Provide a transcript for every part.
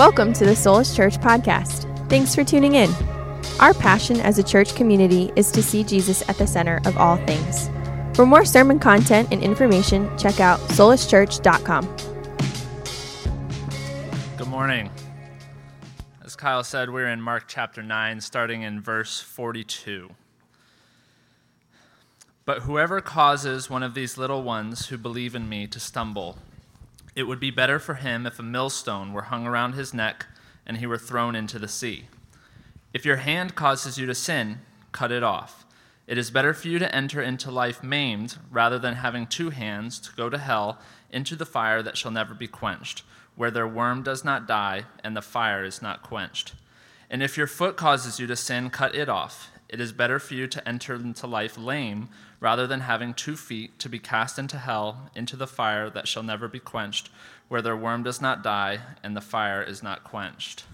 Welcome to the Soulish Church podcast. Thanks for tuning in. Our passion as a church community is to see Jesus at the center of all things. For more sermon content and information, check out soulischurch.com. Good morning. As Kyle said, we're in Mark chapter 9, starting in verse 42. But whoever causes one of these little ones who believe in me to stumble, it would be better for him if a millstone were hung around his neck and he were thrown into the sea. If your hand causes you to sin, cut it off. It is better for you to enter into life maimed rather than having two hands to go to hell into the fire that shall never be quenched, where their worm does not die and the fire is not quenched. And if your foot causes you to sin, cut it off. It is better for you to enter into life lame rather than having two feet to be cast into hell, into the fire that shall never be quenched, where their worm does not die and the fire is not quenched.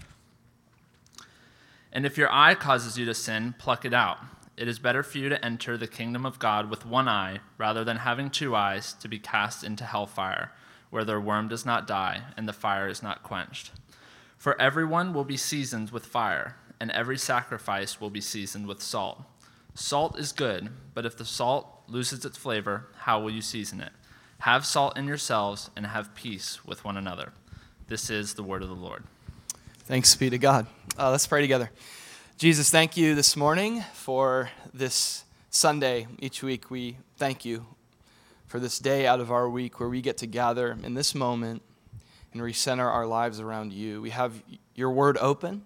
And if your eye causes you to sin, pluck it out. It is better for you to enter the kingdom of God with one eye rather than having two eyes to be cast into hellfire, where their worm does not die and the fire is not quenched. For everyone will be seasoned with fire and every sacrifice will be seasoned with salt. Salt is good, but if the salt loses its flavor, how will you season it? Have salt in yourselves and have peace with one another. This is the word of the Lord. Thanks be to God. Uh, let's pray together. Jesus, thank you this morning for this Sunday. Each week we thank you for this day out of our week where we get to gather in this moment and recenter our lives around you. We have your word open.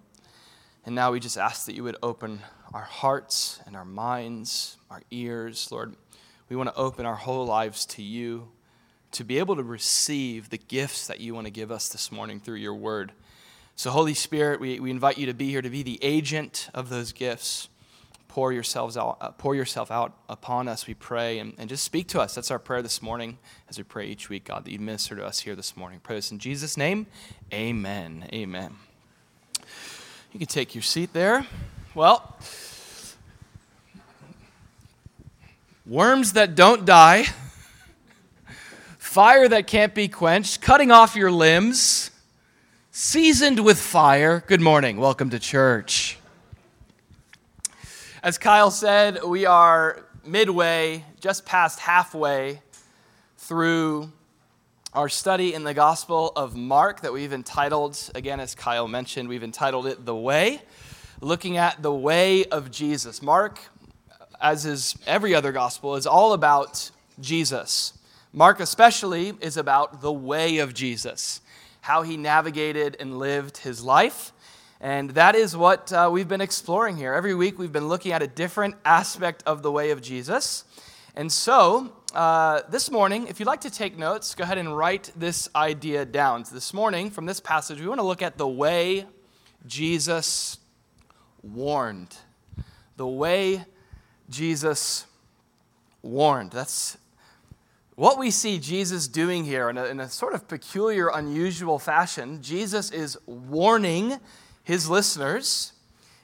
And now we just ask that you would open our hearts and our minds, our ears. Lord, we want to open our whole lives to you to be able to receive the gifts that you want to give us this morning through your word. So, Holy Spirit, we, we invite you to be here to be the agent of those gifts. Pour, yourselves out, uh, pour yourself out upon us, we pray, and, and just speak to us. That's our prayer this morning as we pray each week, God, that you minister to us here this morning. Pray this in Jesus' name. Amen. Amen. You can take your seat there. Well, worms that don't die, fire that can't be quenched, cutting off your limbs, seasoned with fire. Good morning. Welcome to church. As Kyle said, we are midway, just past halfway through our study in the Gospel of Mark that we've entitled, again, as Kyle mentioned, we've entitled it The Way, looking at the way of Jesus. Mark, as is every other gospel, is all about Jesus. Mark, especially, is about the way of Jesus, how he navigated and lived his life. And that is what uh, we've been exploring here. Every week, we've been looking at a different aspect of the way of Jesus. And so, uh, this morning, if you'd like to take notes, go ahead and write this idea down. So this morning, from this passage, we want to look at the way Jesus warned. The way Jesus warned. That's what we see Jesus doing here in a, in a sort of peculiar, unusual fashion. Jesus is warning his listeners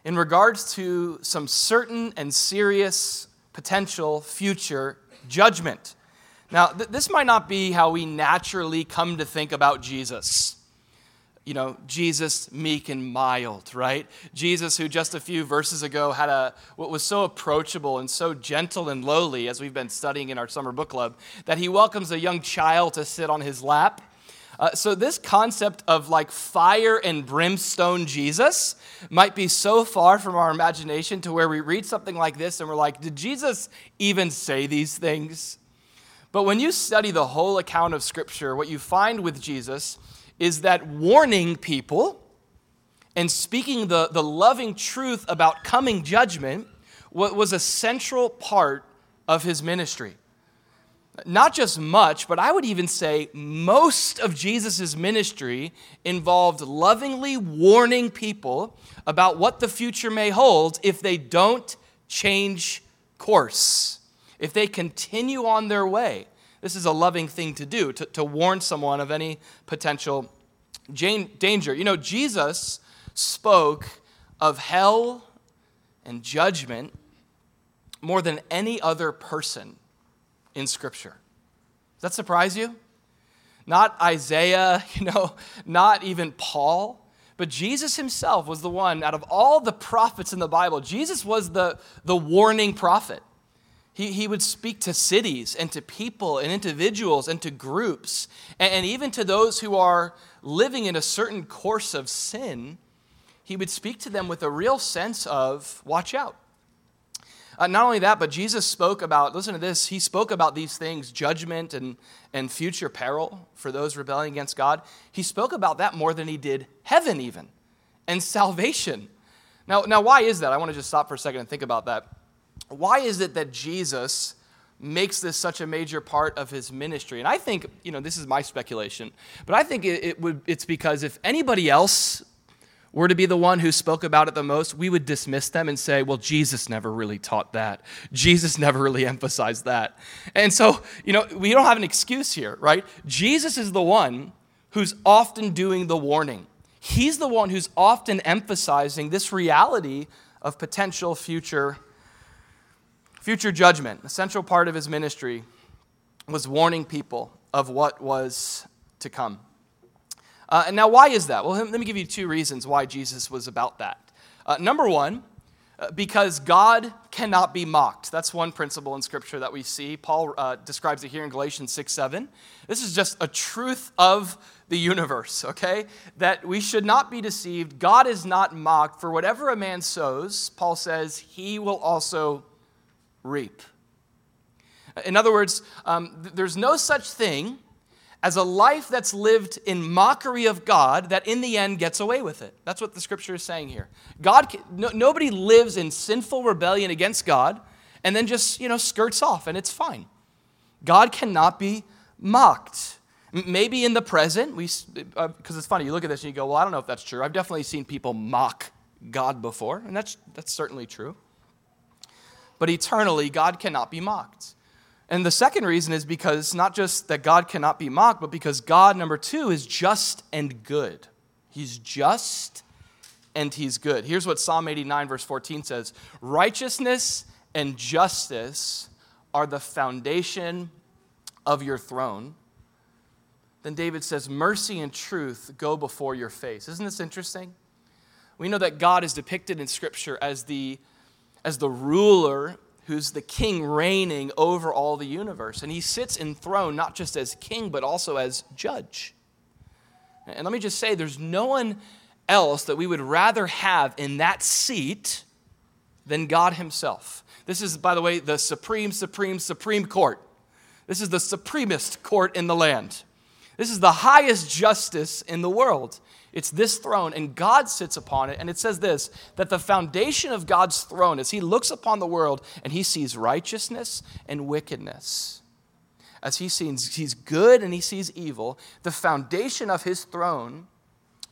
in regards to some certain and serious potential future judgment. Now, th- this might not be how we naturally come to think about Jesus. You know, Jesus meek and mild, right? Jesus who just a few verses ago had a what was so approachable and so gentle and lowly as we've been studying in our summer book club that he welcomes a young child to sit on his lap. Uh, so, this concept of like fire and brimstone Jesus might be so far from our imagination to where we read something like this and we're like, did Jesus even say these things? But when you study the whole account of Scripture, what you find with Jesus is that warning people and speaking the, the loving truth about coming judgment was a central part of his ministry not just much, but I would even say most of Jesus' ministry involved lovingly warning people about what the future may hold if they don't change course, if they continue on their way. This is a loving thing to do, to, to warn someone of any potential danger. You know, Jesus spoke of hell and judgment more than any other person in Scripture. Does that surprise you? Not Isaiah, you know, not even Paul, But Jesus himself was the one, out of all the prophets in the Bible, Jesus was the, the warning prophet. He, he would speak to cities and to people and individuals and to groups, and, and even to those who are living in a certain course of sin. He would speak to them with a real sense of watch out. Uh, not only that, but Jesus spoke about, listen to this, he spoke about these things, judgment and, and future peril for those rebelling against God. He spoke about that more than he did heaven, even, and salvation. Now, now why is that? I want to just stop for a second and think about that. Why is it that Jesus makes this such a major part of his ministry? And I think, you know, this is my speculation, but I think it, it would, it's because if anybody else were to be the one who spoke about it the most, we would dismiss them and say, well, Jesus never really taught that. Jesus never really emphasized that. And so, you know, we don't have an excuse here, right? Jesus is the one who's often doing the warning. He's the one who's often emphasizing this reality of potential future future judgment. A central part of his ministry was warning people of what was to come. Uh, and now, why is that? Well, let me give you two reasons why Jesus was about that. Uh, number one, uh, because God cannot be mocked. That's one principle in Scripture that we see. Paul uh, describes it here in Galatians 6 7. This is just a truth of the universe, okay? That we should not be deceived. God is not mocked. For whatever a man sows, Paul says, he will also reap. In other words, um, there's no such thing as a life that's lived in mockery of God that in the end gets away with it. That's what the scripture is saying here. God, no, nobody lives in sinful rebellion against God and then just, you know, skirts off and it's fine. God cannot be mocked. Maybe in the present, we because uh, it's funny. You look at this and you go, "Well, I don't know if that's true." I've definitely seen people mock God before, and that's that's certainly true. But eternally, God cannot be mocked. And the second reason is because not just that God cannot be mocked, but because God, number two, is just and good. He's just and he's good. Here's what Psalm 89, verse 14 says Righteousness and justice are the foundation of your throne. Then David says, Mercy and truth go before your face. Isn't this interesting? We know that God is depicted in Scripture as the, as the ruler who's the king reigning over all the universe. And he sits enthroned not just as king, but also as judge. And let me just say, there's no one else that we would rather have in that seat than God himself. This is, by the way, the supreme, supreme, supreme court. This is the supremest court in the land. This is the highest justice in the world. It's this throne, and God sits upon it. And it says this that the foundation of God's throne, is He looks upon the world and He sees righteousness and wickedness, as He sees He's good and He sees evil, the foundation of His throne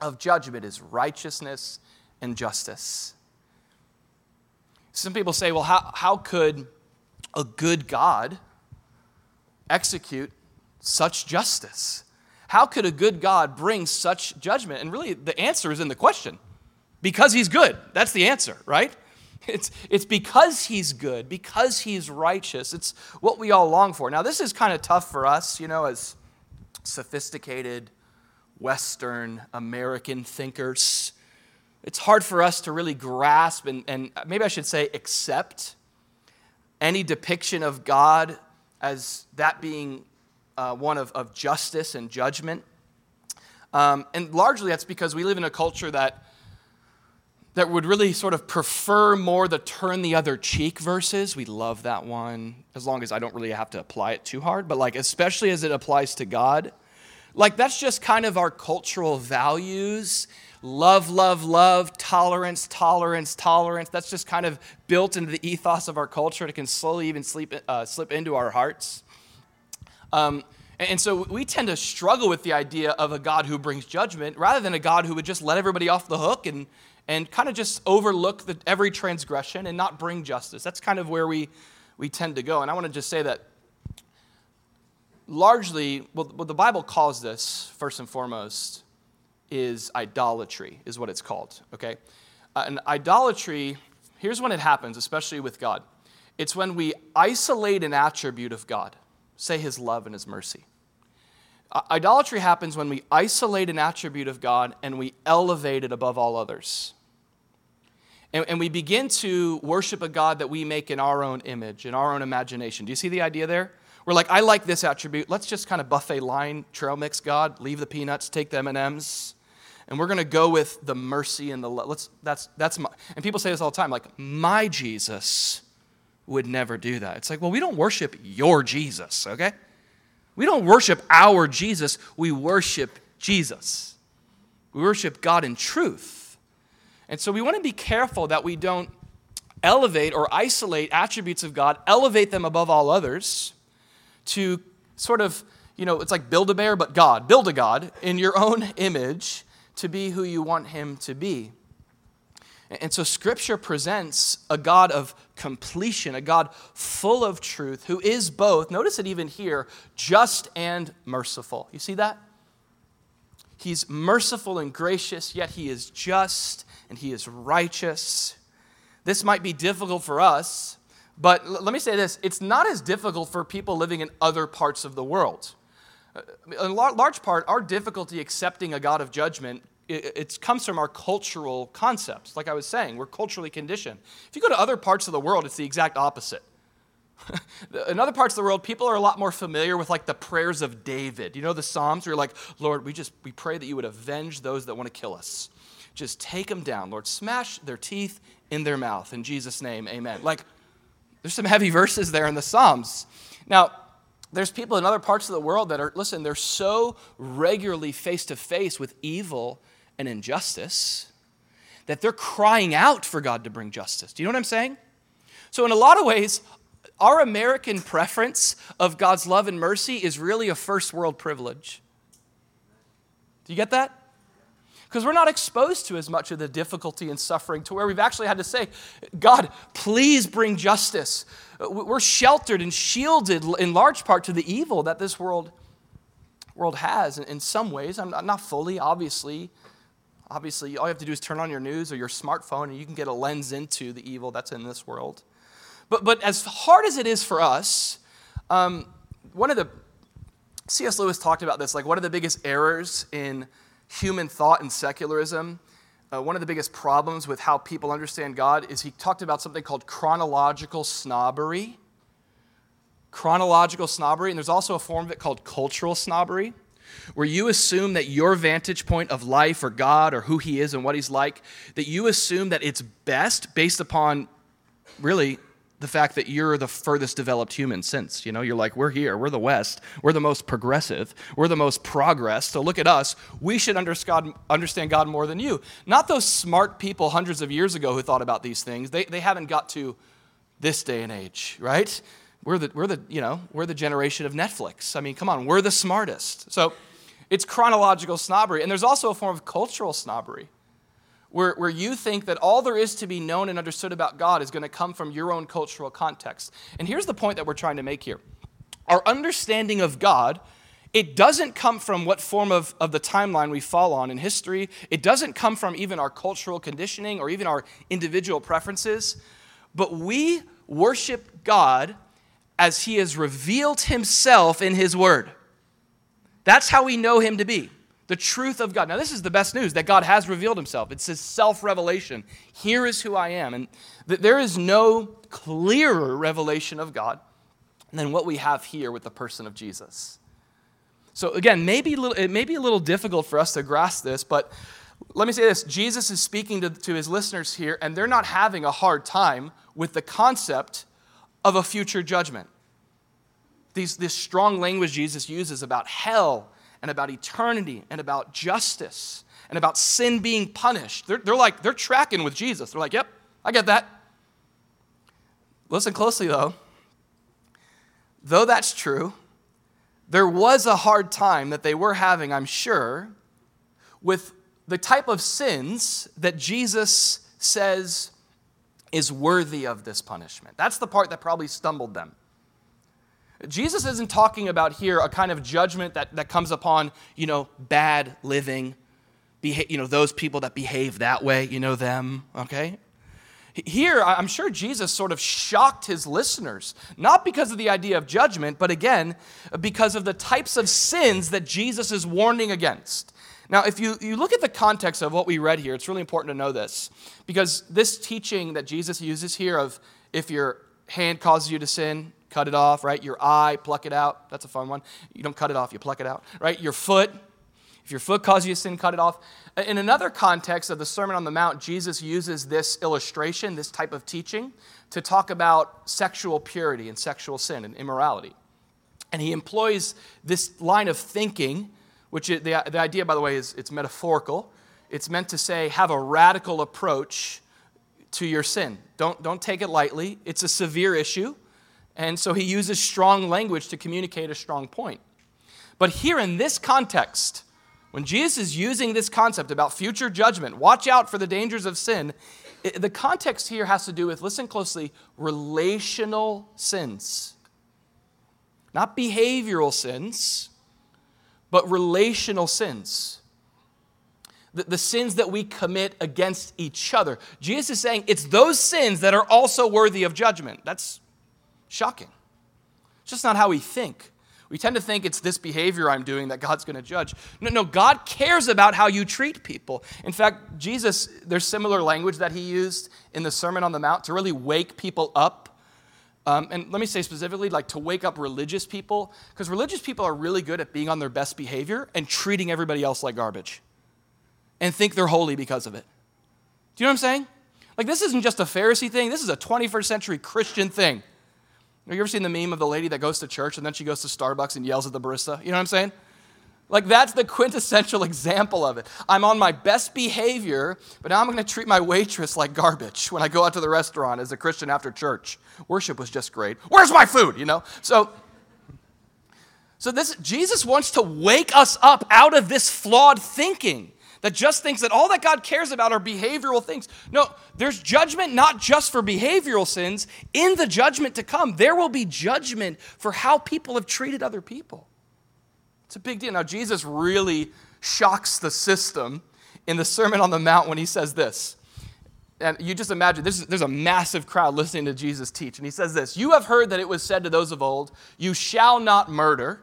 of judgment is righteousness and justice. Some people say, well, how, how could a good God execute such justice? How could a good God bring such judgment? And really, the answer is in the question because he's good. That's the answer, right? It's, it's because he's good, because he's righteous. It's what we all long for. Now, this is kind of tough for us, you know, as sophisticated Western American thinkers. It's hard for us to really grasp and, and maybe I should say accept any depiction of God as that being uh, one of, of justice and judgment. Um, and largely that's because we live in a culture that, that would really sort of prefer more the turn the other cheek verses. We love that one, as long as I don't really have to apply it too hard, but like, especially as it applies to God. Like, that's just kind of our cultural values love, love, love, tolerance, tolerance, tolerance. That's just kind of built into the ethos of our culture. It can slowly even sleep, uh, slip into our hearts. Um, and so we tend to struggle with the idea of a God who brings judgment rather than a God who would just let everybody off the hook and, and kind of just overlook the, every transgression and not bring justice. That's kind of where we, we tend to go. And I want to just say that largely, what, what the Bible calls this, first and foremost, is idolatry, is what it's called, okay? Uh, and idolatry, here's when it happens, especially with God it's when we isolate an attribute of God say his love and his mercy. Idolatry happens when we isolate an attribute of God and we elevate it above all others. And, and, we begin to worship a God that we make in our own image, in our own imagination. Do you see the idea there? We're like, I like this attribute. Let's just kind of buffet line trail mix God, leave the peanuts, take the M&Ms. And we're going to go with the mercy and the love. Let's, that's, that's my, and people say this all the time, like, my Jesus would never do that. It's like, well, we don't worship your Jesus, okay? We don't worship our Jesus, we worship Jesus. We worship God in truth. And so we want to be careful that we don't elevate or isolate attributes of God, elevate them above all others to sort of, you know, it's like build a bear, but God. Build a God in your own image to be who you want him to be. And so Scripture presents a God of completion, a God full of truth, who is both, notice it even here, just and merciful. You see that? He's merciful and gracious, yet he is just and he is righteous. This might be difficult for us, but l- let me say this it's not as difficult for people living in other parts of the world. In large part, our difficulty accepting a God of judgment it, comes from our cultural concepts. Like I was saying, we're culturally conditioned. If you go to other parts of the world, it's the exact opposite. In other parts of the world, people are a lot more familiar with like the prayers of David. You know the Psalms where you're like, Lord, we just we pray that you would avenge those that want to kill us. Just take them down, Lord. Smash their teeth in their mouth. In Jesus' name, amen. Like, there's some heavy verses there in the Psalms. Now, there's people in other parts of the world that are, listen, they're so regularly face to face with evil and injustice that they're crying out for God to bring justice. Do you know what I'm saying? So, in a lot of ways, our American preference of God's love and mercy is really a first world privilege. Do you get that? Because we're not exposed to as much of the difficulty and suffering to where we've actually had to say, God, please bring justice. We're sheltered and shielded in large part to the evil that this world, world has in some ways. I'm not fully, obviously. Obviously, all you have to do is turn on your news or your smartphone and you can get a lens into the evil that's in this world. But, but as hard as it is for us, um, one of the, C.S. Lewis talked about this, like one of the biggest errors in human thought and secularism, uh, one of the biggest problems with how people understand God is he talked about something called chronological snobbery. Chronological snobbery, and there's also a form of it called cultural snobbery where you assume that your vantage point of life or God or who He is and what He's like, that you assume that it's best based upon really the fact that you're the furthest developed human since. You know, you're like, we're here, we're the West, we're the most progressive, we're the most progress. So look at us. We should understand God more than you. Not those smart people hundreds of years ago who thought about these things. They, they haven't got to this day and age, right? We're the, we're the, you know, we're the generation of Netflix. I mean, come on, we're the smartest. So it's chronological snobbery. And there's also a form of cultural snobbery where, where you think that all there is to be known and understood about God is going to come from your own cultural context. And here's the point that we're trying to make here our understanding of God. It doesn't come from what form of, of the timeline we fall on in history. It doesn't come from even our cultural conditioning or even our individual preferences. But we worship God as he has revealed himself in his word. That's how we know him to be the truth of God. Now, this is the best news that God has revealed himself. It's his self revelation. Here is who I am. And that there is no clearer revelation of God than what we have here with the person of Jesus. So, again, maybe it may be a little difficult for us to grasp this, but let me say this Jesus is speaking to, to his listeners here, and they're not having a hard time with the concept of a future judgment. These, this strong language Jesus uses about hell and about eternity and about justice and about sin being punished. They're, they're like, they're tracking with Jesus. They're like, yep, I get that. Listen closely though. Though that's true, there was a hard time that they were having, I'm sure, with the type of sins that Jesus says is worthy of this punishment. That's the part that probably stumbled them. Jesus isn't talking about here a kind of judgment that, that comes upon, you know, bad living, beha- you know, those people that behave that way, you know them, okay? Here, I'm sure Jesus sort of shocked his listeners, not because of the idea of judgment, but again, because of the types of sins that Jesus is warning against. Now, if you, you look at the context of what we read here, it's really important to know this, because this teaching that Jesus uses here of if your hand causes you to sin, cut it off, right? Your eye, pluck it out. That's a fun one. You don't cut it off, you pluck it out, right? Your foot, if your foot causes you to sin, cut it off. In another context of the Sermon on the Mount, Jesus uses this illustration, this type of teaching, to talk about sexual purity and sexual sin and immorality. And he employs this line of thinking, which is, the, the idea, by the way, is it's metaphorical. It's meant to say, have a radical approach to your sin. Don't, don't take it lightly. It's a severe issue. And so he uses strong language to communicate a strong point. But here in this context, when Jesus is using this concept about future judgment, watch out for the dangers of sin, it, the context here has to do with, listen closely, relational sins. Not behavioral sins, but relational sins. The, the sins that we commit against each other. Jesus is saying it's those sins that are also worthy of judgment. That's shocking. It's just not how we think. We tend to think it's this behavior I'm doing that God's going to judge. No, no, God cares about how you treat people. In fact, Jesus, there's similar language that he used in the Sermon on the Mount to really wake people up. Um, and let me say specifically, like to wake up religious people, because religious people are really good at being on their best behavior and treating everybody else like garbage and think they're holy because of it. Do you know what I'm saying? Like, this isn't just a Pharisee thing, this is a 21st century Christian thing. Have you ever seen the meme of the lady that goes to church and then she goes to Starbucks and yells at the barista? You know what I'm saying? Like, that's the quintessential example of it. I'm on my best behavior, but now I'm going to treat my waitress like garbage when I go out to the restaurant as a Christian after church. Worship was just great. Where's my food? You know? So, so this, Jesus wants to wake us up out of this flawed thinking that just thinks that all that God cares about are behavioral things. No, there's judgment not just for behavioral sins. In the judgment to come, there will be judgment for how people have treated other people. It's a big deal. Now, Jesus really shocks the system in the Sermon on the Mount when he says this. And you just imagine, is, there's a massive crowd listening to Jesus teach. And he says this You have heard that it was said to those of old, You shall not murder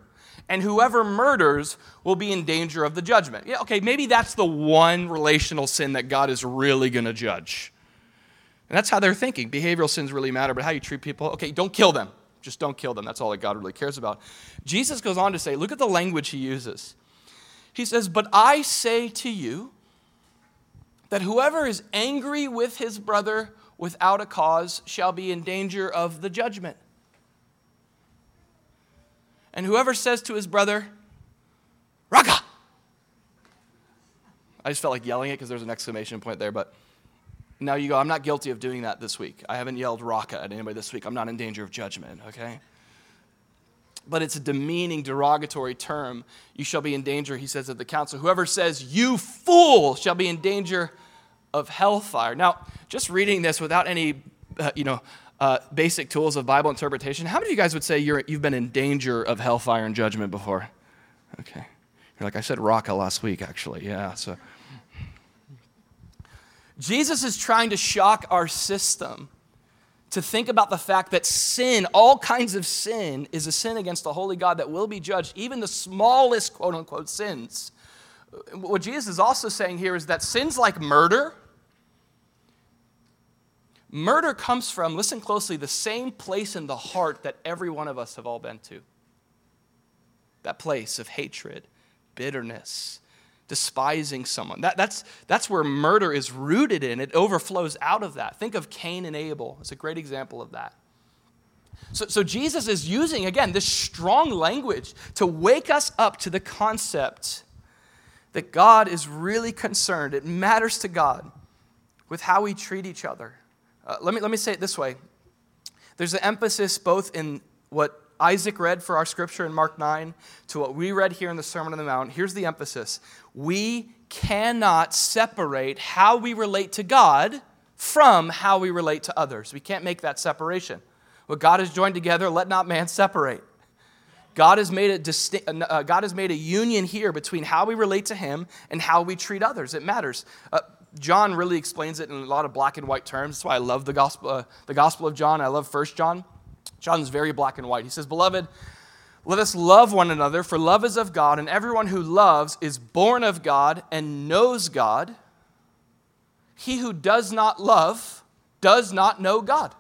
and whoever murders will be in danger of the judgment. Yeah, okay, maybe that's the one relational sin that God is really going to judge. And that's how they're thinking. Behavioral sins really matter, but how you treat people, okay, don't kill them. Just don't kill them. That's all that God really cares about. Jesus goes on to say, look at the language he uses. He says, But I say to you that whoever is angry with his brother without a cause shall be in danger of the judgment. And whoever says to his brother, Raca! I just felt like yelling it because there's an exclamation point there, but now you go, I'm not guilty of doing that this week. I haven't yelled Raca at anybody this week. I'm not in danger of judgment, okay? But it's a demeaning, derogatory term. You shall be in danger, he says at the council. Whoever says, you fool, shall be in danger of hellfire. Now, just reading this without any, uh, you know, uh, basic tools of Bible interpretation, how many of you guys would say you're, you've been in danger of hellfire and judgment before? Okay. You're like, I said Raca last week, actually. Yeah, so. Jesus is trying to shock our system to think about the fact that sin, all kinds of sin, is a sin against the holy God that will be judged, even the smallest quote unquote sins. What Jesus is also saying here is that sins like murder, Murder comes from, listen closely, the same place in the heart that every one of us have all been to. That place of hatred, bitterness, despising someone. That, that's, that's where murder is rooted in. It overflows out of that. Think of Cain and Abel. It's a great example of that. So, so Jesus is using, again, this strong language to wake us up to the concept that God is really concerned. It matters to God with how we treat each other uh, let, me, let me say it this way there's an emphasis both in what Isaac read for our scripture in Mark 9 to what we read here in the Sermon on the Mount. Here's the emphasis we cannot separate how we relate to God from how we relate to others. We can't make that separation. What God has joined together, let not man separate. God has made a uh, uh God has made a union here between how we relate to Him and how we treat others. It matters. Uh, John really explains it in a lot of black and white terms. That's why I love the gospel, uh, the gospel of John. I love First John. John's very black and white. He says, Beloved, let us love one another, for love is of God, and everyone who loves is born of God and knows God. He who does not love does not know God,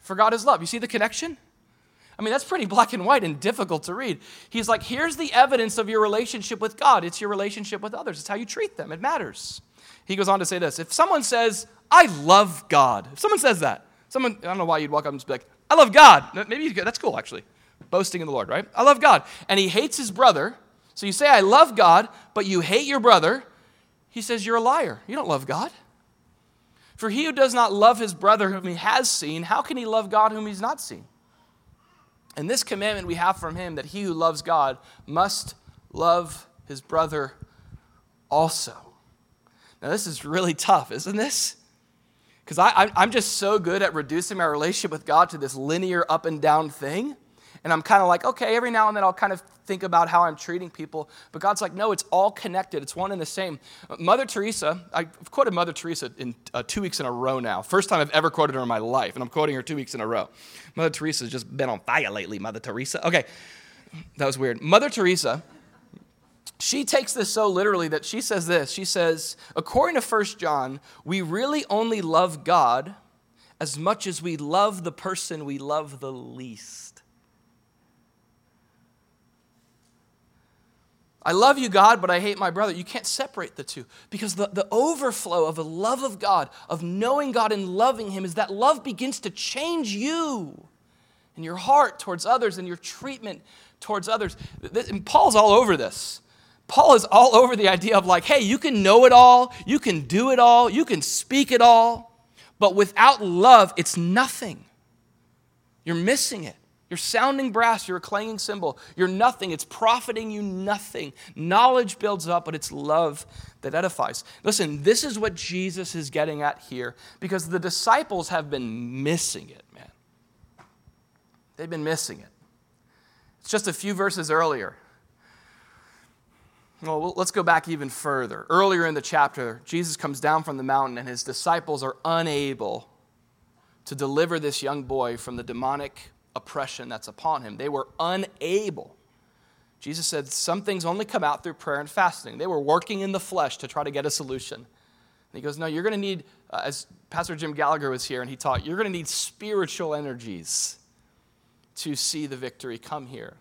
for God is love. You see the connection? I mean, that's pretty black and white and difficult to read. He's like, here's the evidence of your relationship with God it's your relationship with others, it's how you treat them, it matters. He goes on to say this if someone says, I love God, if someone says that, someone, I don't know why you'd walk up and be like, I love God. Maybe that's cool, actually. Boasting in the Lord, right? I love God. And he hates his brother. So you say, I love God, but you hate your brother. He says, You're a liar. You don't love God. For he who does not love his brother whom he has seen, how can he love God whom he's not seen? And this commandment we have from him that he who loves God must love his brother also. Now, this is really tough, isn't this? Because I'm just so good at reducing my relationship with God to this linear up and down thing. And I'm kind of like, okay, every now and then I'll kind of think about how I'm treating people. But God's like, no, it's all connected. It's one and the same. Mother Teresa, I've quoted Mother Teresa in uh, two weeks in a row now. First time I've ever quoted her in my life, and I'm quoting her two weeks in a row. Mother Teresa's just been on fire lately, Mother Teresa. Okay, that was weird. Mother Teresa, she takes this so literally that she says this. She says, according to 1 John, we really only love God as much as we love the person we love the least. I love you, God, but I hate my brother. You can't separate the two because the, the overflow of the love of God, of knowing God and loving Him, is that love begins to change you and your heart towards others and your treatment towards others. And Paul's all over this. Paul is all over the idea of like, hey, you can know it all, you can do it all, you can speak it all, but without love, it's nothing. You're missing it. You're sounding brass, you're a clanging cymbal. You're nothing. It's profiting you nothing. Knowledge builds up, but it's love that edifies. Listen, this is what Jesus is getting at here because the disciples have been missing it, man. They've been missing it. It's just a few verses earlier. Well, let's go back even further. Earlier in the chapter, Jesus comes down from the mountain, and his disciples are unable to deliver this young boy from the demonic oppression that's upon him. They were unable. Jesus said some things only come out through prayer and fasting. They were working in the flesh to try to get a solution. And he goes, No, you're going to need, uh, as Pastor Jim Gallagher was here and he taught, you're going to need spiritual energies to see the victory come here.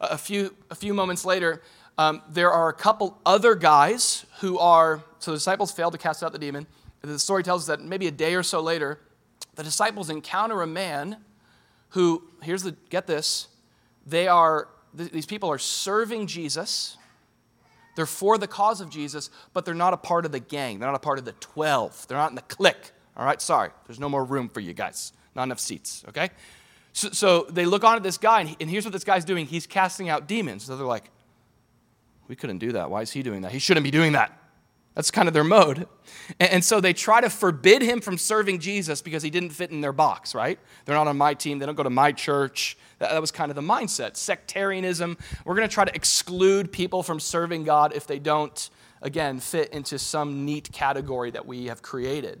A few, a few moments later, um, there are a couple other guys who are, so the disciples failed to cast out the demon. The story tells us that maybe a day or so later, the disciples encounter a man who, here's the, get this, they are, these people are serving Jesus. They're for the cause of Jesus, but they're not a part of the gang. They're not a part of the 12. They're not in the clique. All right, sorry. There's no more room for you guys. Not enough seats, okay? So, so they look on at this guy, and, he, and here's what this guy's doing. He's casting out demons. So they're like, we couldn't do that. Why is he doing that? He shouldn't be doing that. That's kind of their mode. And so they try to forbid him from serving Jesus because he didn't fit in their box, right? They're not on my team. They don't go to my church. That was kind of the mindset. Sectarianism. We're going to try to exclude people from serving God if they don't, again, fit into some neat category that we have created.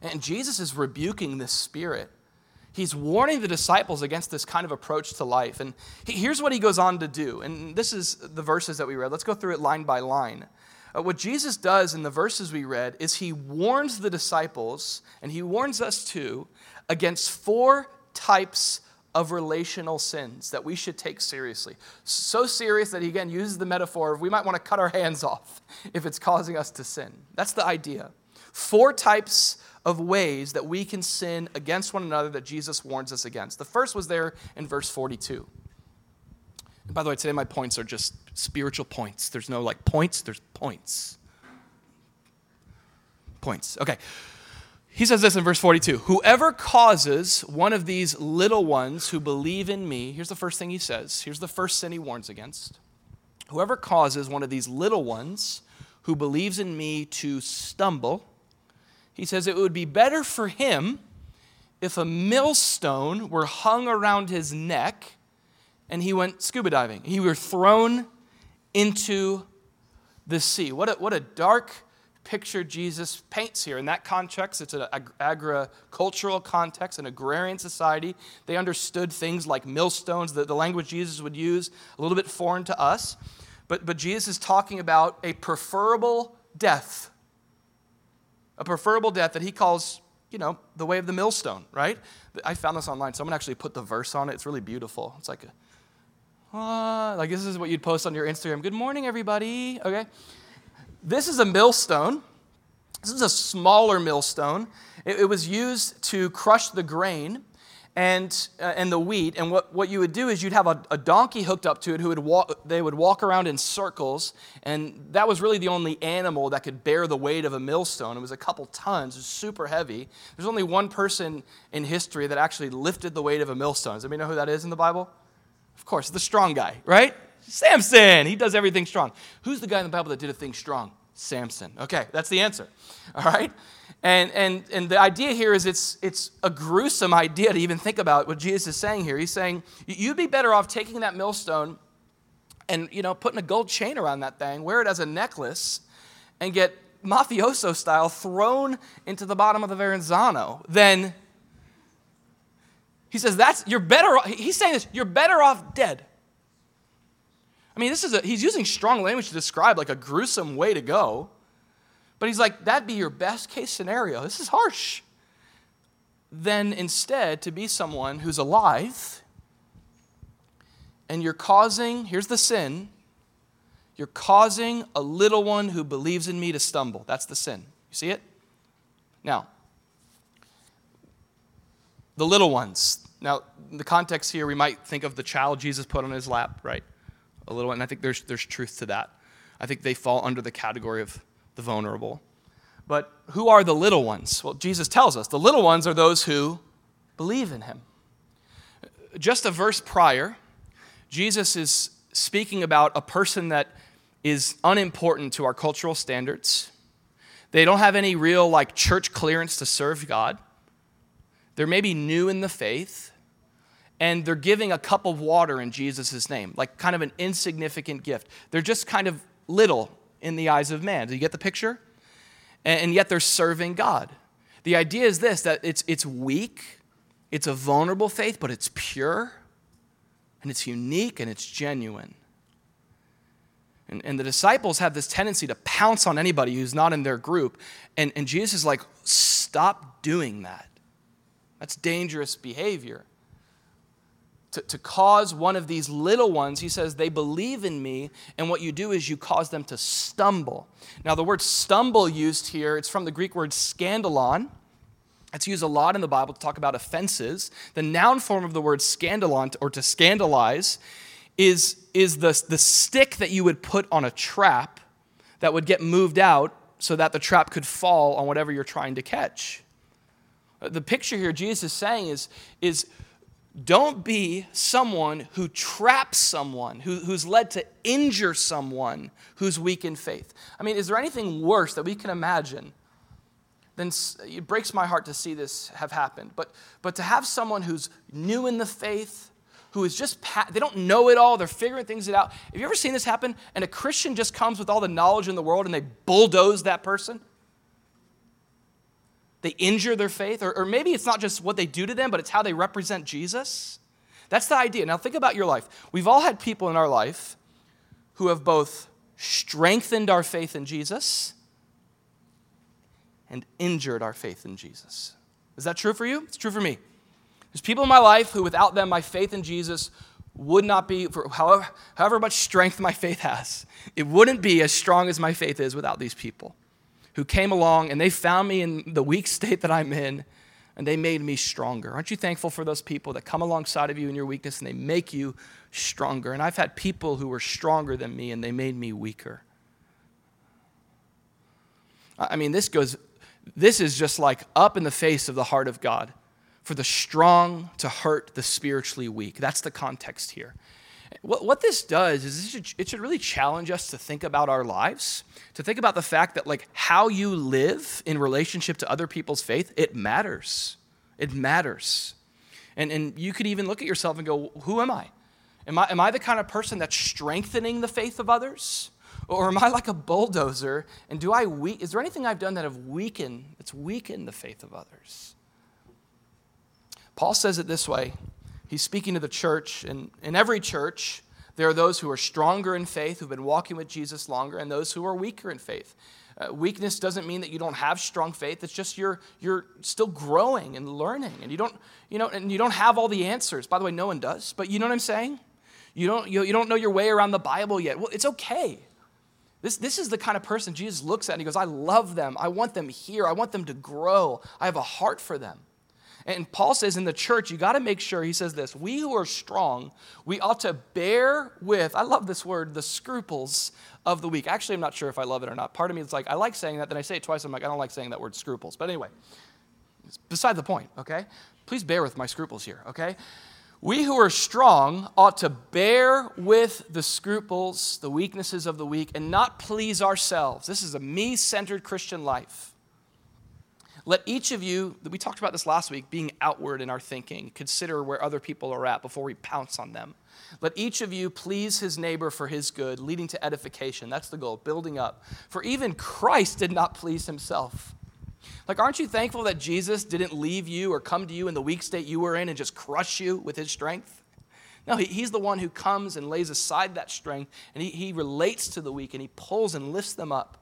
And Jesus is rebuking this spirit. He's warning the disciples against this kind of approach to life. And here's what he goes on to do. And this is the verses that we read. Let's go through it line by line. Uh, what Jesus does in the verses we read is he warns the disciples, and he warns us too, against four types of relational sins that we should take seriously. So serious that he again uses the metaphor of we might want to cut our hands off if it's causing us to sin. That's the idea. Four types of ways that we can sin against one another that Jesus warns us against. The first was there in verse 42. And by the way, today my points are just spiritual points. There's no like points, there's points. Points. Okay. He says this in verse 42 Whoever causes one of these little ones who believe in me, here's the first thing he says. Here's the first sin he warns against. Whoever causes one of these little ones who believes in me to stumble, he says it would be better for him if a millstone were hung around his neck and he went scuba diving. He were thrown into the sea. What a, what a dark picture Jesus paints here. In that context, it's an agricultural context, an agrarian society. They understood things like millstones, the, the language Jesus would use, a little bit foreign to us. But, but Jesus is talking about a preferable death. A preferable death that he calls, you know, the way of the millstone, right? I found this online. Someone actually put the verse on it. It's really beautiful. It's like a, uh, like this is what you'd post on your Instagram. Good morning, everybody. Okay. This is a millstone. This is a smaller millstone. It, it was used to crush the grain and, uh, and the wheat. And what, what you would do is you'd have a, a, donkey hooked up to it who would walk, they would walk around in circles. And that was really the only animal that could bear the weight of a millstone. It was a couple tons, it was super heavy. There's only one person in history that actually lifted the weight of a millstone. Does anybody know who that is in the Bible? Of course, the strong guy, right? Samson, he does everything strong. Who's the guy in the Bible that did a thing strong? Samson. Okay, that's the answer. All right? And, and, and the idea here is it's, it's a gruesome idea to even think about what Jesus is saying here. He's saying, you'd be better off taking that millstone and, you know, putting a gold chain around that thing, wear it as a necklace, and get mafioso style thrown into the bottom of the Verrazano than he says that's you're better he's saying this you're better off dead I mean, this is a, he's using strong language to describe like a gruesome way to go. But he's like, that'd be your best case scenario. This is harsh. Then instead, to be someone who's alive and you're causing, here's the sin, you're causing a little one who believes in me to stumble. That's the sin. You see it? Now, the little ones. Now, in the context here, we might think of the child Jesus put on his lap, right? a little, one. and I think there's, there's truth to that. I think they fall under the category of the vulnerable. But who are the little ones? Well, Jesus tells us the little ones are those who believe in him. Just a verse prior, Jesus is speaking about a person that is unimportant to our cultural standards. They don't have any real like church clearance to serve God. They're maybe new in the faith and they're giving a cup of water in Jesus' name, like kind of an insignificant gift. They're just kind of little in the eyes of man. Do you get the picture? And yet they're serving God. The idea is this that it's, it's weak, it's a vulnerable faith, but it's pure, and it's unique, and it's genuine. And, and the disciples have this tendency to pounce on anybody who's not in their group. And, and Jesus is like, stop doing that. That's dangerous behavior to, to cause one of these little ones, he says, they believe in me, and what you do is you cause them to stumble. Now, the word stumble used here, it's from the Greek word scandalon. It's used a lot in the Bible to talk about offenses. The noun form of the word scandalon, or to scandalize, is, is the, the stick that you would put on a trap that would get moved out so that the trap could fall on whatever you're trying to catch. The picture here Jesus is saying is, is don't be someone who traps someone, who, who's led to injure someone who's weak in faith. I mean, is there anything worse that we can imagine than it breaks my heart to see this have happened? But, but to have someone who's new in the faith, who is just, they don't know it all, they're figuring things out. Have you ever seen this happen? And a Christian just comes with all the knowledge in the world and they bulldoze that person? They injure their faith, or, or maybe it's not just what they do to them, but it's how they represent Jesus. That's the idea. Now, think about your life. We've all had people in our life who have both strengthened our faith in Jesus and injured our faith in Jesus. Is that true for you? It's true for me. There's people in my life who, without them, my faith in Jesus would not be, for however, however much strength my faith has, it wouldn't be as strong as my faith is without these people who came along and they found me in the weak state that I'm in and they made me stronger. Aren't you thankful for those people that come alongside of you in your weakness and they make you stronger? And I've had people who were stronger than me and they made me weaker. I mean, this goes, this is just like up in the face of the heart of God for the strong to hurt the spiritually weak. That's the context here. What, what this does is it should, it should really challenge us to think about our lives, to think about the fact that, like, how you live in relationship to other people's faith, it matters. It matters. And, and you could even look at yourself and go, Who am I? Am I, am I the kind of person that's strengthening the faith of others? Or am I like a bulldozer? And do I we- is there anything I've done that have weakened, that's weakened the faith of others? Paul says it this way. He's speaking to the church, and in every church, there are those who are stronger in faith, who've been walking with Jesus longer, and those who are weaker in faith. Uh, weakness doesn't mean that you don't have strong faith. It's just you're, you're still growing and learning, and you don't, you know, and you don't have all the answers. By the way, no one does, but you know what I'm saying? You don't, you, you don't know your way around the Bible yet. Well, it's okay. This, this is the kind of person Jesus looks at and he goes, I love them. I want them here. I want them to grow. I have a heart for them. And Paul says in the church, you got to make sure, he says this, we who are strong, we ought to bear with, I love this word, the scruples of the weak. Actually, I'm not sure if I love it or not. Part of me is like, I like saying that, then I say it twice, I'm like, I don't like saying that word scruples. But anyway, it's beside the point, okay? Please bear with my scruples here, okay? We who are strong ought to bear with the scruples, the weaknesses of the weak, and not please ourselves. This is a me centered Christian life. Let each of you, we talked about this last week, being outward in our thinking, consider where other people are at before we pounce on them. Let each of you please his neighbor for his good, leading to edification. That's the goal, building up. For even Christ did not please himself. Like, aren't you thankful that Jesus didn't leave you or come to you in the weak state you were in and just crush you with his strength? No, he, he's the one who comes and lays aside that strength, and he, he relates to the weak and he pulls and lifts them up.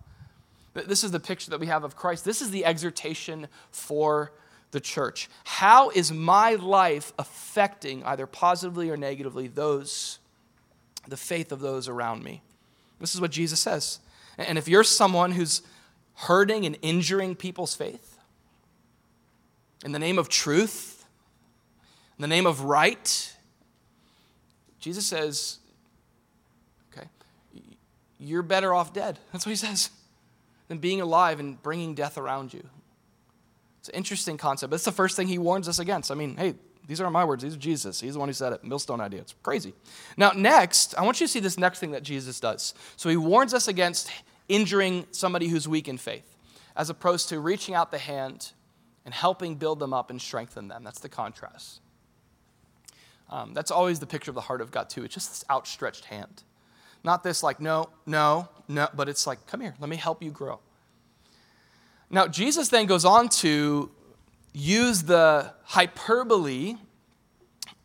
This is the picture that we have of Christ. This is the exhortation for the church. How is my life affecting, either positively or negatively, those, the faith of those around me? This is what Jesus says. And if you're someone who's hurting and injuring people's faith, in the name of truth, in the name of right, Jesus says, okay, you're better off dead. That's what he says than being alive and bringing death around you. It's an interesting concept. That's the first thing he warns us against. I mean, hey, these aren't my words, these are Jesus. He's the one who said it. Millstone idea. It's crazy. Now, next, I want you to see this next thing that Jesus does. So he warns us against injuring somebody who's weak in faith, as opposed to reaching out the hand and helping build them up and strengthen them. That's the contrast. Um, that's always the picture of the heart of God, too. It's just this outstretched hand. Not this, like, no, no, no, but it's like, come here, let me help you grow. Now, Jesus then goes on to use the hyperbole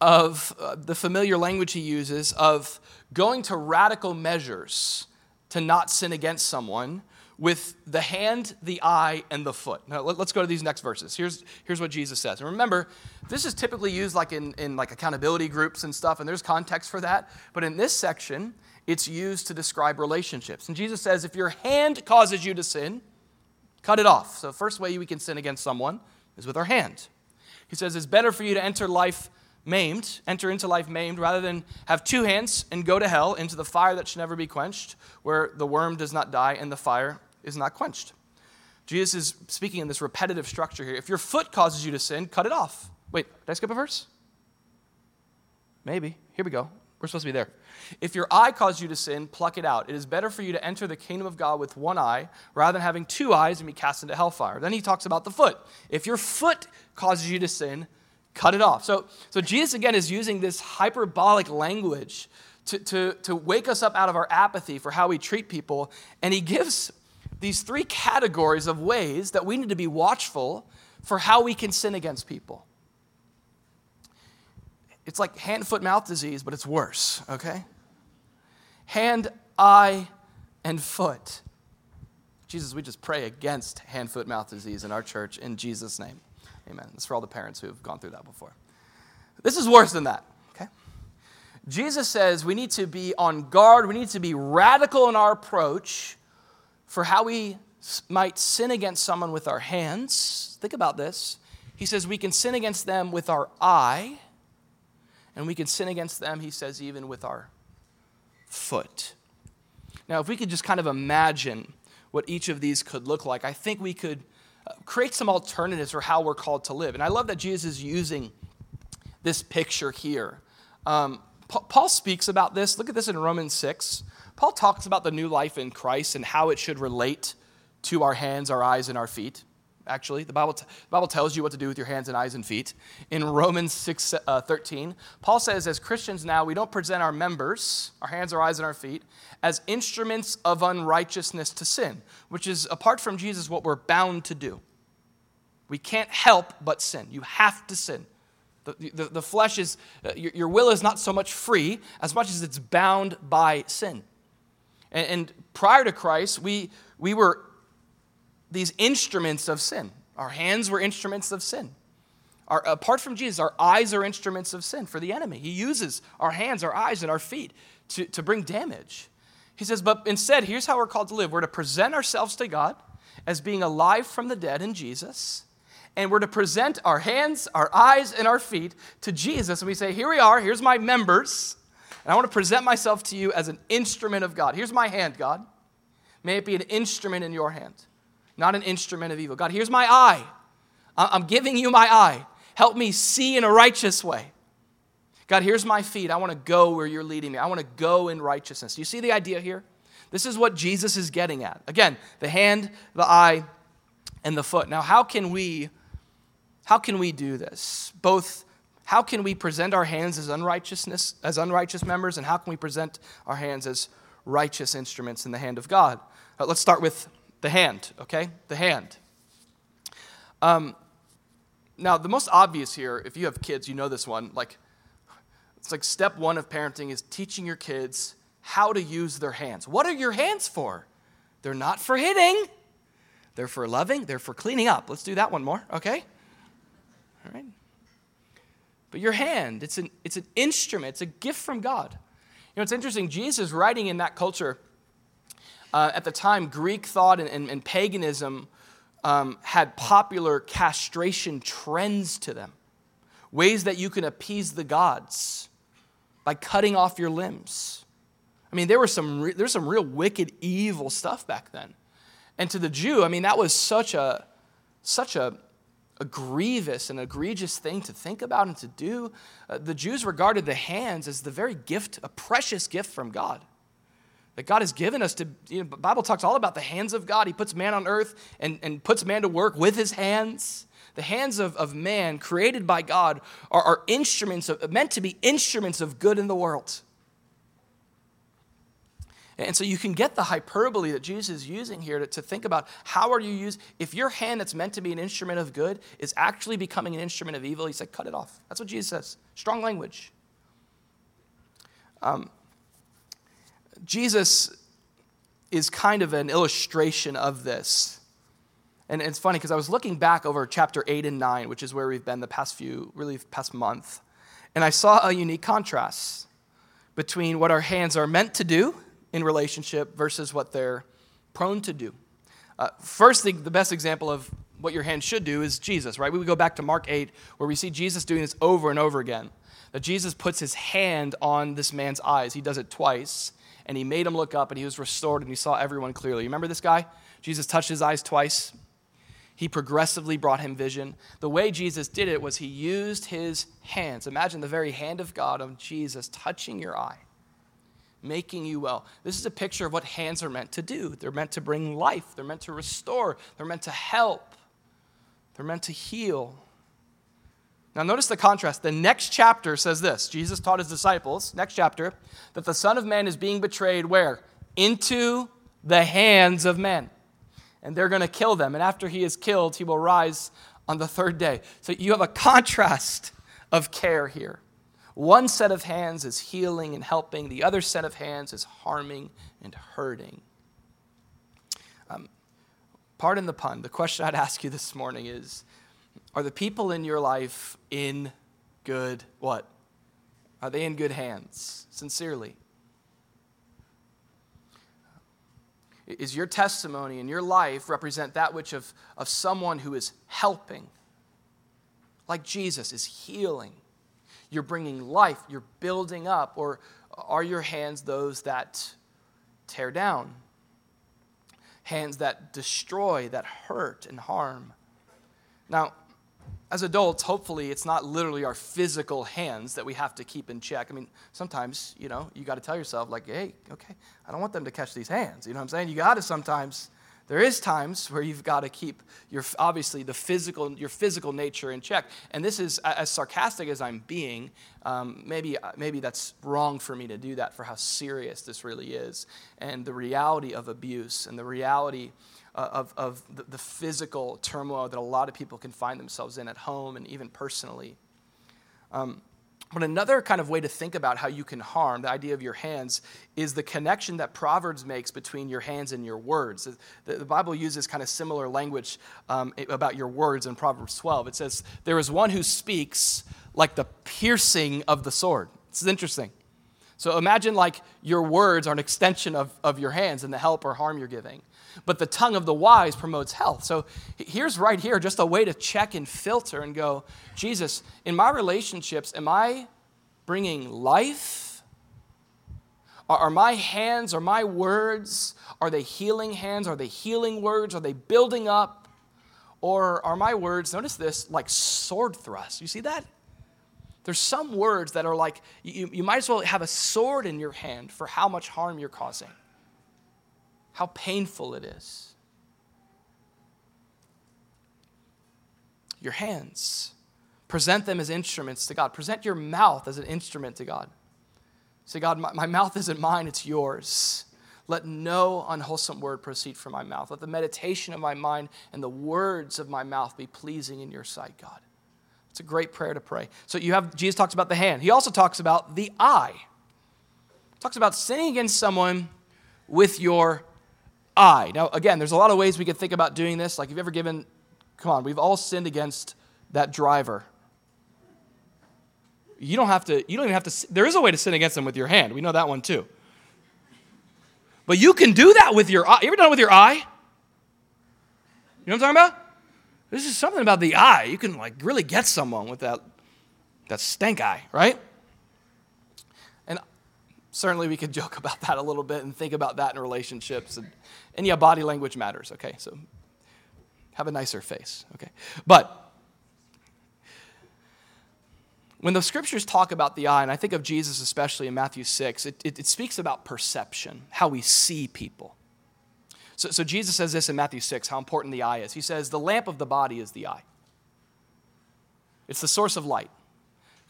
of uh, the familiar language he uses of going to radical measures to not sin against someone with the hand, the eye, and the foot. Now let, us go to these next verses. Here's, here's what Jesus says. And remember, this is typically used like in, in like accountability groups and stuff, and there's context for that. But in this section, it's used to describe relationships. And Jesus says, if your hand causes you to sin, cut it off. So, the first way we can sin against someone is with our hand. He says, it's better for you to enter life maimed, enter into life maimed, rather than have two hands and go to hell into the fire that should never be quenched, where the worm does not die and the fire is not quenched. Jesus is speaking in this repetitive structure here. If your foot causes you to sin, cut it off. Wait, did I skip a verse? Maybe. Here we go. We're supposed to be there. If your eye causes you to sin, pluck it out. It is better for you to enter the kingdom of God with one eye rather than having two eyes and be cast into hellfire. Then he talks about the foot. If your foot causes you to sin, cut it off. So, so Jesus, again, is using this hyperbolic language to, to, to wake us up out of our apathy for how we treat people. And he gives these three categories of ways that we need to be watchful for how we can sin against people. It's like hand, foot, mouth disease, but it's worse, okay? Hand, eye, and foot. Jesus, we just pray against hand, foot, mouth disease in our church in Jesus' name. Amen. That's for all the parents who have gone through that before. This is worse than that, okay? Jesus says we need to be on guard, we need to be radical in our approach for how we might sin against someone with our hands. Think about this. He says we can sin against them with our eye and we can sin against them, he says, even with our foot. Now, if we could just kind of imagine what each of these could look like, I think we could uh, create some alternatives for how we're called to live. And I love that Jesus is using this picture here. Um, Paul speaks about this. Look at this in Romans 6. Paul talks about the new life in Christ and how it should relate to our hands, our eyes, and our feet. Actually. The Bible, t- the Bible tells you what to do with your hands and eyes and feet. In Romans 6 uh, 13, Paul says, as Christians now, we don't present our members, our hands, our eyes, and our feet, as instruments of unrighteousness to sin, which is, apart from Jesus, what we're bound to do. We can't help but sin. You have to sin. The, the, the flesh is, uh, your, your, will is not so much free as much as it's bound by sin. And, and prior to Christ, we, we were these instruments of sin. Our hands were instruments of sin. Our, apart from Jesus, our eyes are instruments of sin for the enemy. He uses our hands, our eyes, and our feet to, to bring damage. He says, but instead, here's how we're called to live we're to present ourselves to God as being alive from the dead in Jesus and we're to present our hands, our eyes, and our feet to Jesus. And we say, Here we are, here's my members, and I want to present myself to you as an instrument of God. Here's my hand, God. May it be an instrument in your hand, not an instrument of evil. God, here's my eye. I'm giving you my eye. Help me see in a righteous way. God, here's my feet. I want to go where you're leading me. I want to go in righteousness. Do you see the idea here? This is what Jesus is getting at. Again, the hand, the eye, and the foot. Now, how can we how can we do this? Both how can we present our hands as unrighteousness as unrighteous members and how can we present our hands as righteous instruments in the hand of God? Uh, let's start with the hand, okay? The hand. Um, now, the most obvious here, if you have kids, you know this one. Like, it's like step one of parenting is teaching your kids how to use their hands. What are your hands for? They're not for hitting, they're for loving, they're for cleaning up. Let's do that one more, okay? All right? But your hand, it's an, it's an instrument, it's a gift from God. You know, it's interesting, Jesus writing in that culture, uh, at the time, Greek thought and, and, and paganism um, had popular castration trends to them, ways that you can appease the gods by cutting off your limbs. I mean, there was some, re- there was some real wicked, evil stuff back then. And to the Jew, I mean, that was such a, such a, a grievous and egregious thing to think about and to do. Uh, the Jews regarded the hands as the very gift, a precious gift from God. That God has given us to, you know, the Bible talks all about the hands of God. He puts man on earth and, and puts man to work with his hands. The hands of, of man, created by God, are, are instruments of, meant to be instruments of good in the world. And so you can get the hyperbole that Jesus is using here to, to think about how are you use if your hand that's meant to be an instrument of good is actually becoming an instrument of evil, he said, cut it off. That's what Jesus says. Strong language. Um, Jesus is kind of an illustration of this. And it's funny because I was looking back over chapter 8 and 9, which is where we've been the past few, really past month, and I saw a unique contrast between what our hands are meant to do in relationship versus what they're prone to do. Uh, first, the, the best example of what your hand should do is Jesus, right? We would go back to Mark 8, where we see Jesus doing this over and over again. That Jesus puts his hand on this man's eyes. He does it twice, and he made him look up, and he was restored, and he saw everyone clearly. You remember this guy? Jesus touched his eyes twice. He progressively brought him vision. The way Jesus did it was he used his hands. Imagine the very hand of God of Jesus touching your eye making you well. This is a picture of what hands are meant to do. They're meant to bring life, they're meant to restore, they're meant to help, they're meant to heal. Now, notice the contrast. The next chapter says this Jesus taught his disciples, next chapter, that the Son of Man is being betrayed where? Into the hands of men. And they're going to kill them. And after he is killed, he will rise on the third day. So you have a contrast of care here. One set of hands is healing and helping, the other set of hands is harming and hurting. Um, pardon the pun. The question I'd ask you this morning is Are the people in your life in good what? Are they in good hands? Sincerely. Is your testimony and your life represent that which of, of someone who is helping, like Jesus is healing? you're bringing life, you're building up, or are your hands those that tear down? Hands that destroy, that hurt and harm. Now, as adults, hopefully it's not literally our physical hands that we have to keep in check. I mean, sometimes, you know, you got to tell yourself, like, hey, okay, I don't want them to catch these hands. You know what I'm saying? You got to sometimes There is times where you've got to keep your obviously the physical your physical nature in check. And this is as sarcastic as I'm being. Um, maybe maybe that's wrong for me to do that for how serious this really is, and the reality of abuse and the reality uh, of of the, the physical turmoil that a lot of people can find themselves in at home and even personally. Um, but another kind of way to think about how you can harm, the idea of your hands, is the connection that Proverbs makes between your hands and your words. The, the Bible uses kind of similar language um, about your words in Proverbs 12. It says, There is one who speaks like the piercing of the sword. This is interesting. So imagine like your words are an extension of, of your hands and the help or harm you're giving. But the tongue of the wise promotes health. So here's right here just a way to check and filter and go, Jesus, in my relationships, am I bringing life? Are, my hands, are my words, are they healing hands? Are they healing words? Are they building up? Or are my words, notice this, like sword thrusts? You see that? There's some words that are like, you, you might as well have a sword in your hand for how much harm you're causing, how painful it is. Your hands, present them as instruments to God. Present your mouth as an instrument to God. Say, God, my, my mouth isn't mine, it's yours. Let no unwholesome word proceed from my mouth. Let the meditation of my mind and the words of my mouth be pleasing in your sight, God. It's a great prayer to pray. So you have Jesus talks about the hand. He also talks about the eye. He talks about sinning against someone with your eye. Now, again, there's a lot of ways we could think about doing this. Like, have you ever given, come on, we've all sinned against that driver. You don't have to, you don't even have to, there is a way to sin against them with your hand. We know that one too. But you can do that with your eye. You ever done it with your eye? You know what I'm talking about? This is something about the eye. You can like really get someone with that, that stank eye, right? And certainly we could joke about that a little bit and think about that in relationships. And, and yeah, body language matters, okay? So have a nicer face, okay? But when the scriptures talk about the eye, and I think of Jesus especially in Matthew 6, it, it, it speaks about perception, how we see people. So, so Jesus says this in Matthew 6, how important the eye is. He says, The lamp of the body is the eye, it's the source of light.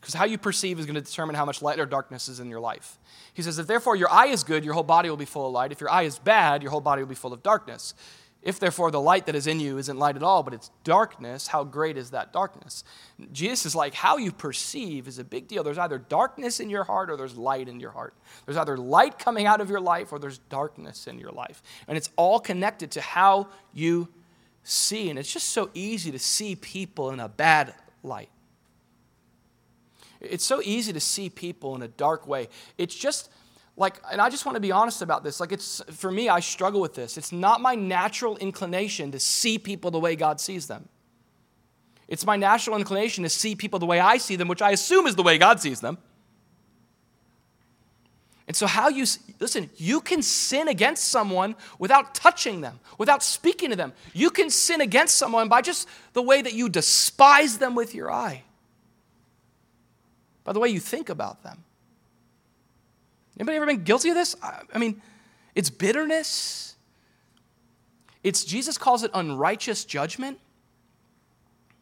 Because how you perceive is going to determine how much light or darkness is in your life. He says, If therefore your eye is good, your whole body will be full of light. If your eye is bad, your whole body will be full of darkness. If therefore the light that is in you isn't light at all, but it's darkness, how great is that darkness? Jesus is like, how you perceive is a big deal. There's either darkness in your heart or there's light in your heart. There's either light coming out of your life or there's darkness in your life. And it's all connected to how you see. And it's just so easy to see people in a bad light. It's so easy to see people in a dark way. It's just like and i just want to be honest about this like it's for me i struggle with this. It's not my natural inclination to see people the way god sees them. It's my natural inclination to see people the way i see them which i assume is the way god sees them. And so how you listen you can sin against someone without touching them without speaking to them. You can sin against someone by just the way that you despise them with your eye by the way you think about them Anybody ever been guilty of this? I mean, it's bitterness. It's Jesus calls it unrighteous judgment.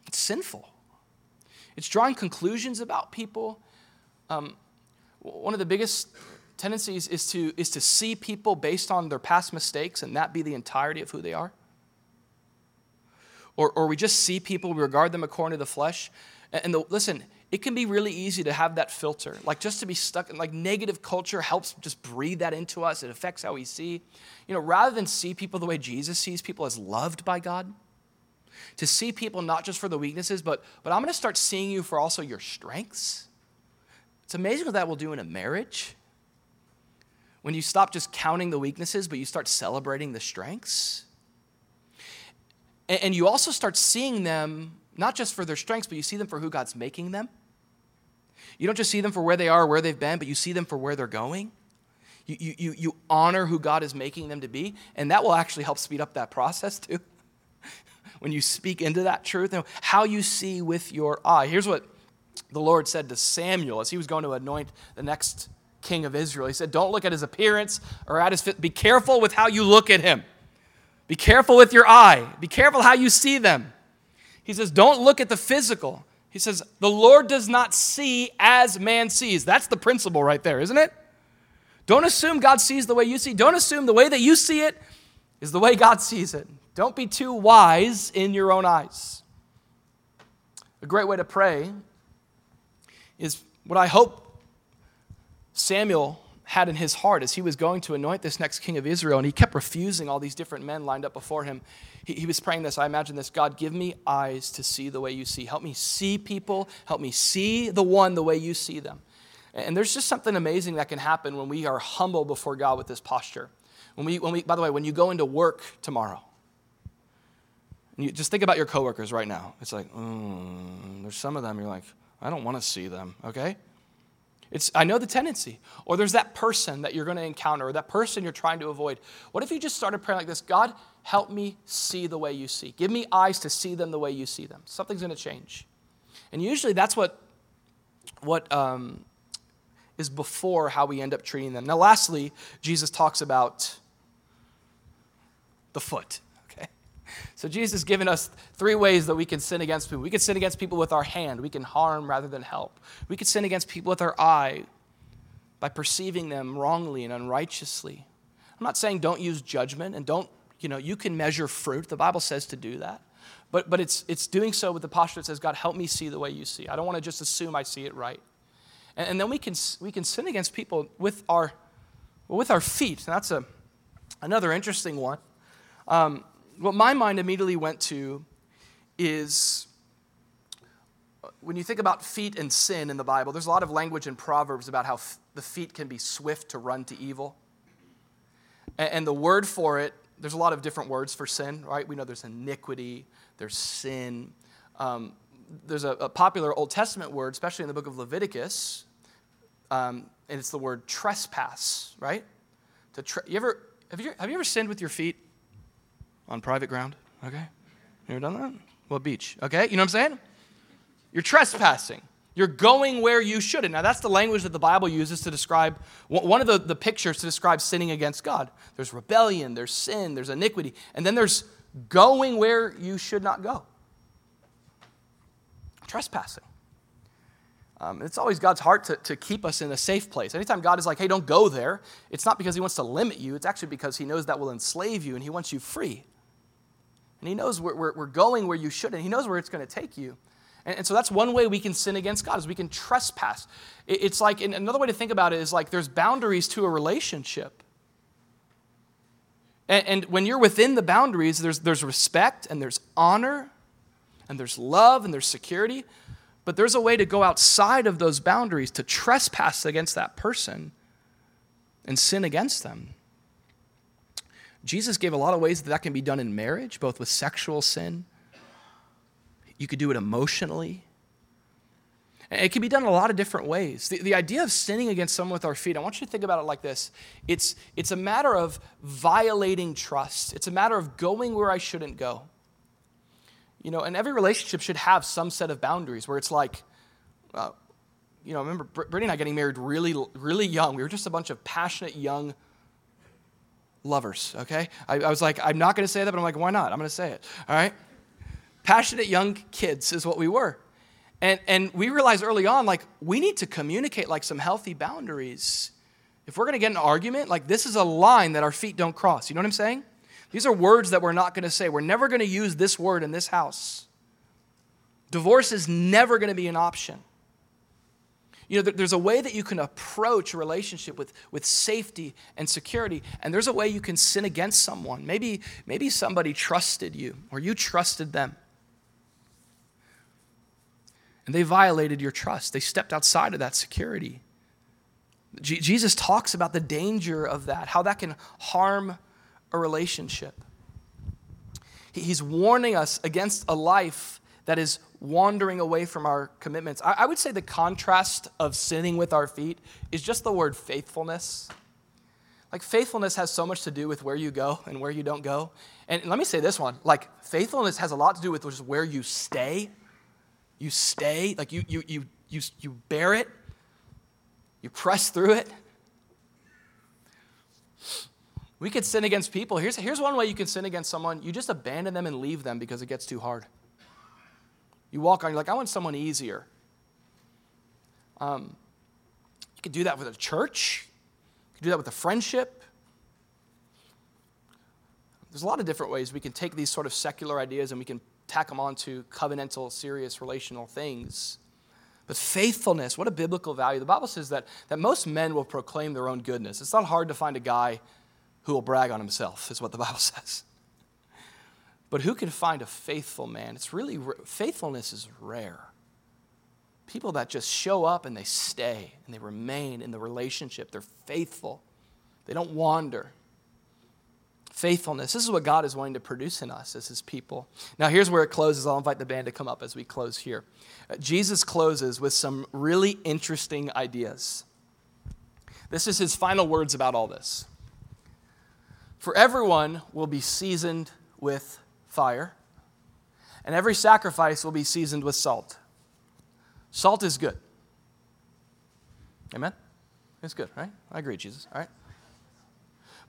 It's sinful. It's drawing conclusions about people. Um, one of the biggest tendencies is to, is to see people based on their past mistakes and that be the entirety of who they are. Or, or we just see people, we regard them according to the flesh. And the, listen, it can be really easy to have that filter, like just to be stuck in like negative culture helps just breathe that into us. It affects how we see. You know, rather than see people the way Jesus sees people as loved by God, to see people not just for the weaknesses, but but I'm to start seeing you for also your strengths. It's amazing what that will do in a marriage. When you stop just counting the weaknesses, but you start celebrating the strengths. And you also start seeing them not just for their strengths, but you see them for who God's making them. You don't just see them for where they are, where they've been, but you see them for where they're going. You, you, you honor who God is making them to be, and that will actually help speed up that process too. when you speak into that truth, and how you see with your eye. Here's what the Lord said to Samuel as he was going to anoint the next king of Israel. He said, Don't look at his appearance or at his fit. Be careful with how you look at him. Be careful with your eye. Be careful how you see them. He says, don't look at the physical. He says, the Lord does not see as man sees. That's the principle right there, isn't it? Don't assume God sees the way you see. Don't assume the way that you see it is the way God sees it. Don't be too wise in your own eyes. A great way to pray is what I hope Samuel had in his heart as he was going to anoint this next king of Israel, and he kept refusing all these different men lined up before him. He, he, was praying this. I imagine this God, give me eyes to see the way you see. Help me see people. Help me see the one the way you see them. And there's just something amazing that can happen when we are humble before God with this posture. When we, when we, by the way, when you go into work tomorrow, you just think about your coworkers right now. It's like, mm, there's some of them you're like, I don't want to see them, okay? It's, I know the tendency. Or there's that person that you're going to encounter, or that person you're trying to avoid. What if you just started praying like this God, help me see the way you see. Give me eyes to see them the way you see them. Something's going to change. And usually that's what, what um, is before how we end up treating them. Now, lastly, Jesus talks about the foot. So Jesus has given us three ways that we can sin against people. We can sin against people with our hand. We can harm rather than help. We can sin against people with our eye by perceiving them wrongly and unrighteously. I'm not saying don't use judgment and don't, you know, you can measure fruit. The Bible says to do that. But, but it's, it's doing so with the posture that says, God, help me see the way you see. I don't want to just assume I see it right. And, and then we can, we can sin against people with our, well, with our feet. And that's a, another interesting one. Um, what my mind immediately went to is when you think about feet and sin in the Bible, there's a lot of language in Proverbs about how f- the feet can be swift to run to evil. And, and the word for it, there's a lot of different words for sin, right? We know there's iniquity, there's sin. Um, there's a, a, popular Old Testament word, especially in the book of Leviticus, um, and it's the word trespass, right? To tre- you ever, have, you, have you ever sinned with your feet? On private ground. Okay? You ever done that? What beach? Okay? You know what I'm saying? You're trespassing. You're going where you shouldn't. Now, that's the language that the Bible uses to describe one of the, the pictures to describe sinning against God. There's rebellion, there's sin, there's iniquity, and then there's going where you should not go. Trespassing. Um, it's always God's heart to, to keep us in a safe place. Anytime God is like, hey, don't go there, it's not because He wants to limit you, it's actually because He knows that will enslave you and He wants you free. And He knows we're, we're, we're going where you should, and He knows where it's going to take you. And, and, so that's one way we can sin against God is we can trespass. It, it's like, another way to think about it is like there's boundaries to a relationship. And, and when you're within the boundaries, there's, there's respect and there's honor and there's love and there's security. But there's a way to go outside of those boundaries to trespass against that person and sin against them. Jesus gave a lot of ways that that can be done in marriage, both with sexual sin. You could do it emotionally. it can be done in a lot of different ways. The, the idea of sinning against someone with our feet, I want you to think about it like this it's, it's a matter of violating trust, it's a matter of going where I shouldn't go. You know, and every relationship should have some set of boundaries where it's like, uh, you know, remember Brittany and I getting married really, really young. We were just a bunch of passionate young lovers, okay? I, I was like, I'm not going to say that, but I'm like, why not? I'm going to say it, all right? Passionate young kids is what we were. And, and we realized early on, like, we need to communicate like some healthy boundaries. If we're going to get an argument, like, this is a line that our feet don't cross. You know what I'm saying? These are words that we're not going to say. We're never going to use this word in this house. Divorce is never going to be an option. You know, there's a way that you can approach a relationship with, with safety and security, and there's a way you can sin against someone. Maybe, maybe somebody trusted you, or you trusted them. And they violated your trust. They stepped outside of that security. Jesus talks about the danger of that, how that can harm a relationship. He's warning us against a life that is wandering away from our commitments. I, I would say the contrast of sinning with our feet is just the word faithfulness. Like, faithfulness has so much to do with where you go and where you don't go. And let me say this one like, faithfulness has a lot to do with just where you stay. You stay, like, you, you, you, you, you bear it, you press through it. We could sin against people. Here's, here's one way you can sin against someone you just abandon them and leave them because it gets too hard. You walk on, you're like, I want someone easier. Um, you could do that with a church, you could do that with a friendship. There's a lot of different ways we can take these sort of secular ideas and we can tack them onto covenantal, serious, relational things. But faithfulness, what a biblical value. The Bible says that, that most men will proclaim their own goodness. It's not hard to find a guy who will brag on himself, is what the Bible says. But who can find a faithful man? It's really, faithfulness is rare. People that just show up and they stay and they remain in the relationship. They're faithful, they don't wander. Faithfulness. This is what God is wanting to produce in us as His people. Now, here's where it closes. I'll invite the band to come up as we close here. Uh, Jesus closes with some really interesting ideas. This is His final words about all this. For everyone will be seasoned with fire, and every sacrifice will be seasoned with salt. Salt is good. Amen? It's good, right? I agree, Jesus. All right.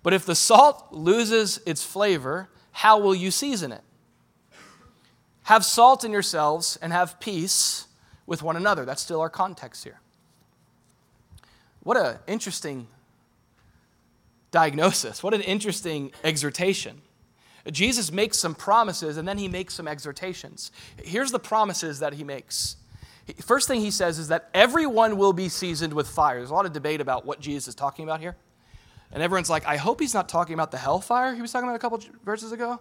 But if the salt loses its flavor, how will you season it? Have salt in yourselves and have peace with one another. That's still our context here. What an interesting diagnosis. What an interesting exhortation. Jesus makes some promises and then he makes some exhortations. Here's the promises that he makes. First thing he says is that everyone will be seasoned with fire. There's a lot of debate about what Jesus is talking about here. And everyone's like, I hope he's not talking about the hellfire he was talking about a couple verses ago.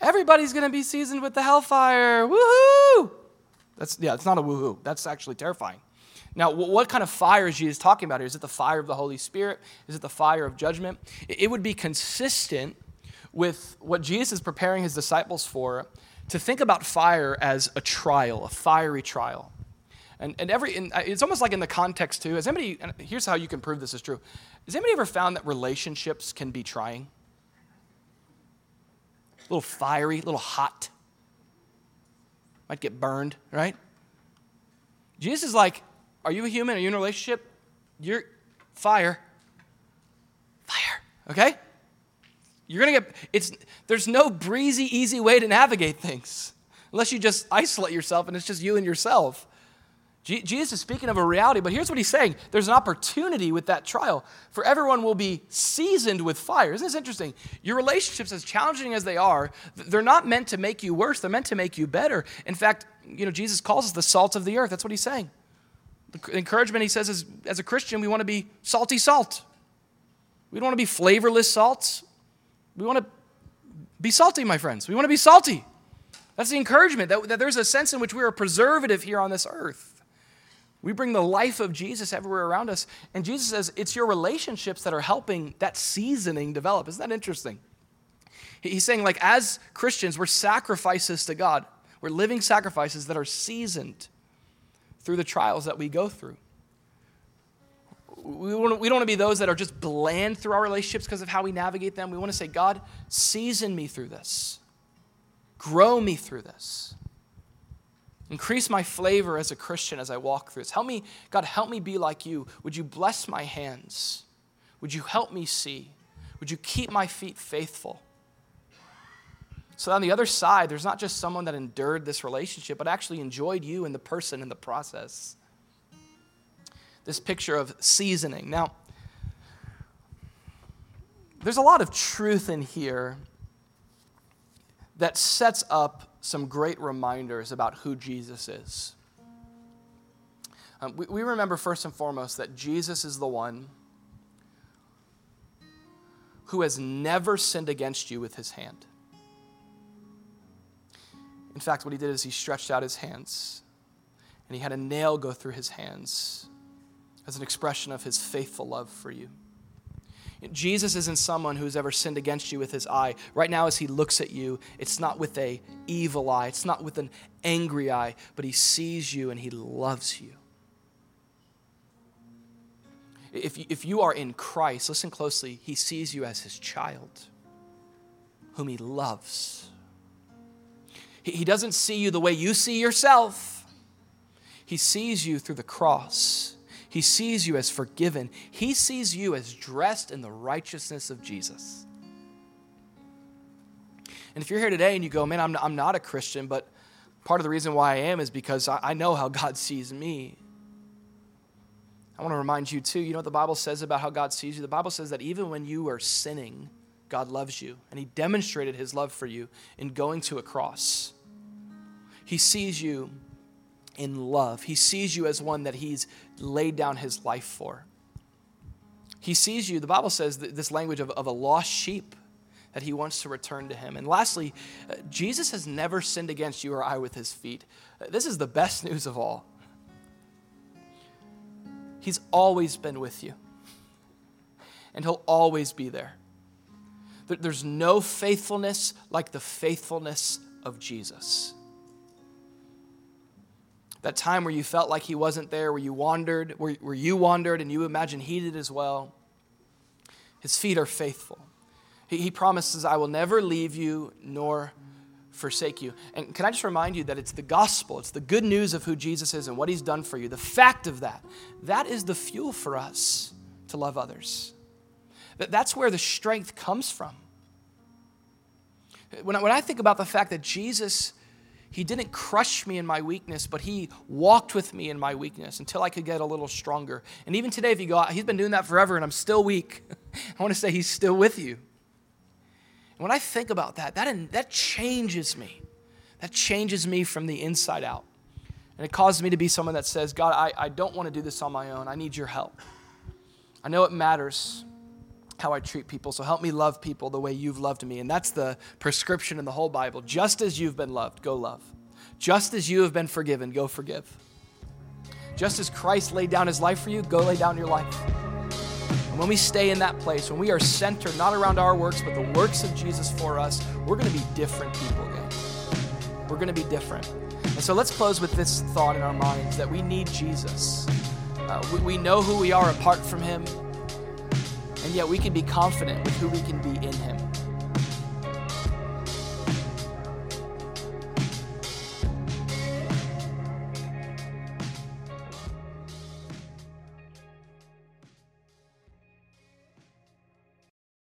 Everybody's going to be seasoned with the hellfire. Woohoo! That's, yeah, it's not a woohoo. That's actually terrifying. Now, what kind of fire is Jesus talking about here? Is it the fire of the Holy Spirit? Is it the fire of judgment? It would be consistent with what Jesus is preparing his disciples for to think about fire as a trial, a fiery trial. And, and every, and uh, it's almost like in the context too. Has anybody, here's how you can prove this is true. Has anybody ever found that relationships can be trying? A little fiery, a little hot. Might get burned, right? Jesus is like, Are you a human? Are you in a relationship? You're fire. Fire, okay? You're gonna get, it's, there's no breezy, easy way to navigate things unless you just isolate yourself and it's just you and yourself. Jesus is speaking of a reality, but here's what he's saying there's an opportunity with that trial, for everyone will be seasoned with fire. Isn't this interesting? Your relationships, as challenging as they are, they're not meant to make you worse, they're meant to make you better. In fact, you know, Jesus calls us the salt of the earth. That's what he's saying. The encouragement he says is as a Christian, we want to be salty salt. We don't want to be flavorless salts. We want to be salty, my friends. We want to be salty. That's the encouragement that, that there's a sense in which we are preservative here on this earth. We bring the life of Jesus everywhere around us. And Jesus says it's your relationships that are helping that seasoning develop. Isn't that interesting? He's saying, like, as Christians, we're sacrifices to God. We're living sacrifices that are seasoned through the trials that we go through. We, want we don't want to be those that are just bland through our relationships because of how we navigate them. We want to say, God, season me through this, grow me through this. Increase my flavor as a Christian as I walk through this. Help me, God, help me be like you. Would you bless my hands? Would you help me see? Would you keep my feet faithful? So on the other side, there's not just someone that endured this relationship, but actually enjoyed you and the person in the process. This picture of seasoning. Now, there's a lot of truth in here that sets up some great reminders about who Jesus is. Um, we, we remember first and foremost that Jesus is the one who has never sinned against you with his hand. In fact, what he did is he stretched out his hands and he had a nail go through his hands as an expression of his faithful love for you. Jesus isn't someone who's ever sinned against you with his eye. Right now, as he looks at you, it's not with a evil eye, it's not with an angry eye, but he sees you and he loves you. If if you are in Christ, listen closely, he sees you as his child, whom he loves. He, he doesn't see you the way you see yourself, he sees you through the cross he sees you as forgiven. He sees you as dressed in the righteousness of Jesus. And if you're here today and you go, man, I'm, I'm not a Christian, but part of the reason why I am is because I, I know how God sees me. I want to remind you, too, you know what the Bible says about how God sees you? The Bible says that even when you are sinning, God loves you. And He demonstrated His love for you in going to a cross. He sees you in love, He sees you as one that He's laid down His life for. He sees you, the Bible says this language of, of a lost sheep that he wants to return to him. And lastly, uh, Jesus has never sinned against you or I with his feet. Uh, this is the best news of all. He's always been with you, and He'll always be there. There's no faithfulness like the faithfulness of Jesus. That time where you felt like He wasn't there, where you wandered, where, where you wandered and you imagine He did as well, His feet are faithful. He, he promises, I will never leave you nor forsake you. And can I just remind you that it's the gospel, it's the good news of who Jesus is and what he's done for you, the fact of that, that is the fuel for us to love others. That's where the strength comes from. When I, when I think about the fact that Jesus, he didn't crush me in my weakness, but he walked with me in my weakness until I could get a little stronger. And even today, if you go, out, he's been doing that forever and I'm still weak, I want to say he's still with you. And When I think about that, that, that changes me. That changes me from the inside out. And it causes me to be someone that says, God, I, I don't want to do this on my own. I need your help. I know it matters how I treat people, so help me love people the way you've loved me. And that's the prescription in the whole Bible. Just as you've been loved, go love. Just as you have been forgiven, go forgive. Just as Christ laid down his life for you, go lay down your life. And when we stay in that place, when we are centered not around our works, but the works of Jesus for us, we're going to be different people, guys. We're going to be different. And so let's close with this thought in our minds that we need Jesus. Uh, we, we know who we are apart from him, and yet we can be confident with who we can be in him.